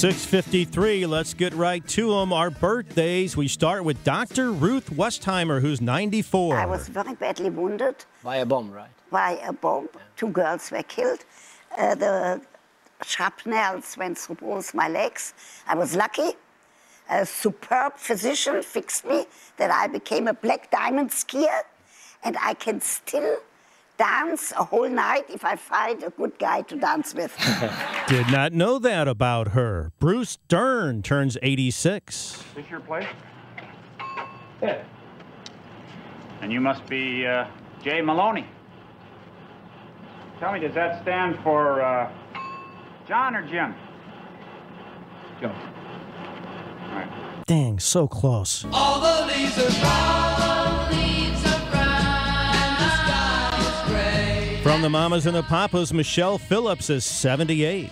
Six fifty-three. Let's get right to them. Our birthdays. We start with Dr. Ruth Westheimer, who's ninety-four. I was very badly wounded By a bomb, right? by a bomb. Two girls were killed. Uh, the shrapnels went through both my legs. I was lucky. A superb physician fixed me that I became a black diamond skier, and I can still dance a whole night if I find a good guy to dance with. Did not know that about her. Bruce Dern turns eighty-six. This your place? Yeah. And you must be uh, Jay Maloney. Tell me, does that stand for uh, John or Jim? John. All right. Dang, so close. All the leaves are brown, From the Mamas and the Papas, Michelle Phillips is seventy-eight.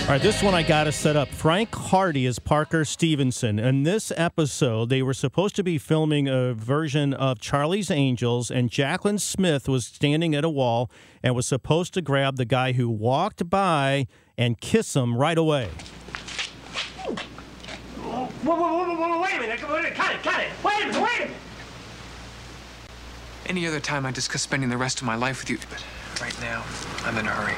All right, this one I got to set up. Frank Hardy is Parker Stevenson. In this episode, they were supposed to be filming a version of Charlie's Angels, and Jaclyn Smith was standing at a wall and was supposed to grab the guy who walked by and kiss him right away. Whoa, whoa, whoa, whoa, whoa, wait a minute. Wait a minute. Cut it, cut it. Wait a minute, wait a minute. Any other time, I'd discuss spending the rest of my life with you, but right now, I'm in a hurry.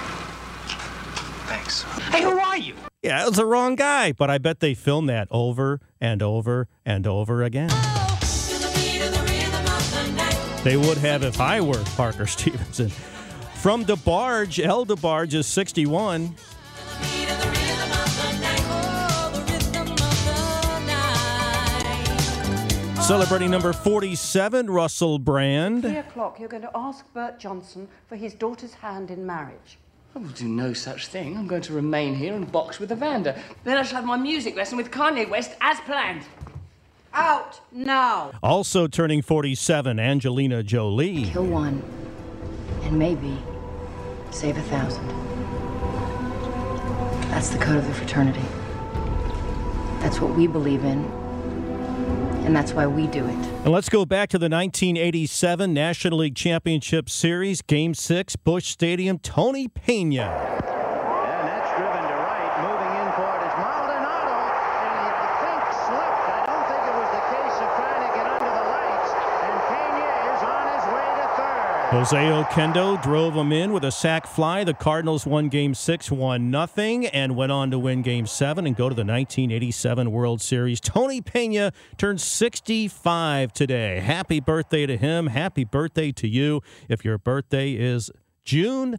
Thanks. Hey, who are you? Yeah, it was the wrong guy, but I bet they filmed that over and over and over again. They would have if I were Parker Stevenson. From DeBarge, El DeBarge is 61. Celebrating number 47, Russell Brand. Three o'clock, you're going to ask Bert Johnson for his daughter's hand in marriage. I will do no such thing. I'm going to remain here and box with Evander. Then I shall have my music lesson with Kanye West as planned. Out now! Also turning 47, Angelina Jolie. Kill one, and maybe save a thousand. That's the code of the fraternity. That's what we believe in, and that's why we do it. And let's go back to the 1987 National League Championship Series, Game 6, Busch Stadium, Tony Pena. And that's driven to right, moving in for it is Maldonado, and I think slipped. I don't think it was the case of trying to get under the lights, and Pena is on his way to third. Jose Oquendo drove him in with a sac fly. The Cardinals won Game 6, 1 nothing, and went on to win Game 7 and go to the 1987 World Series. Tony Pena turned 65 today. Happy birthday to him. Happy birthday to you. If your birthday is June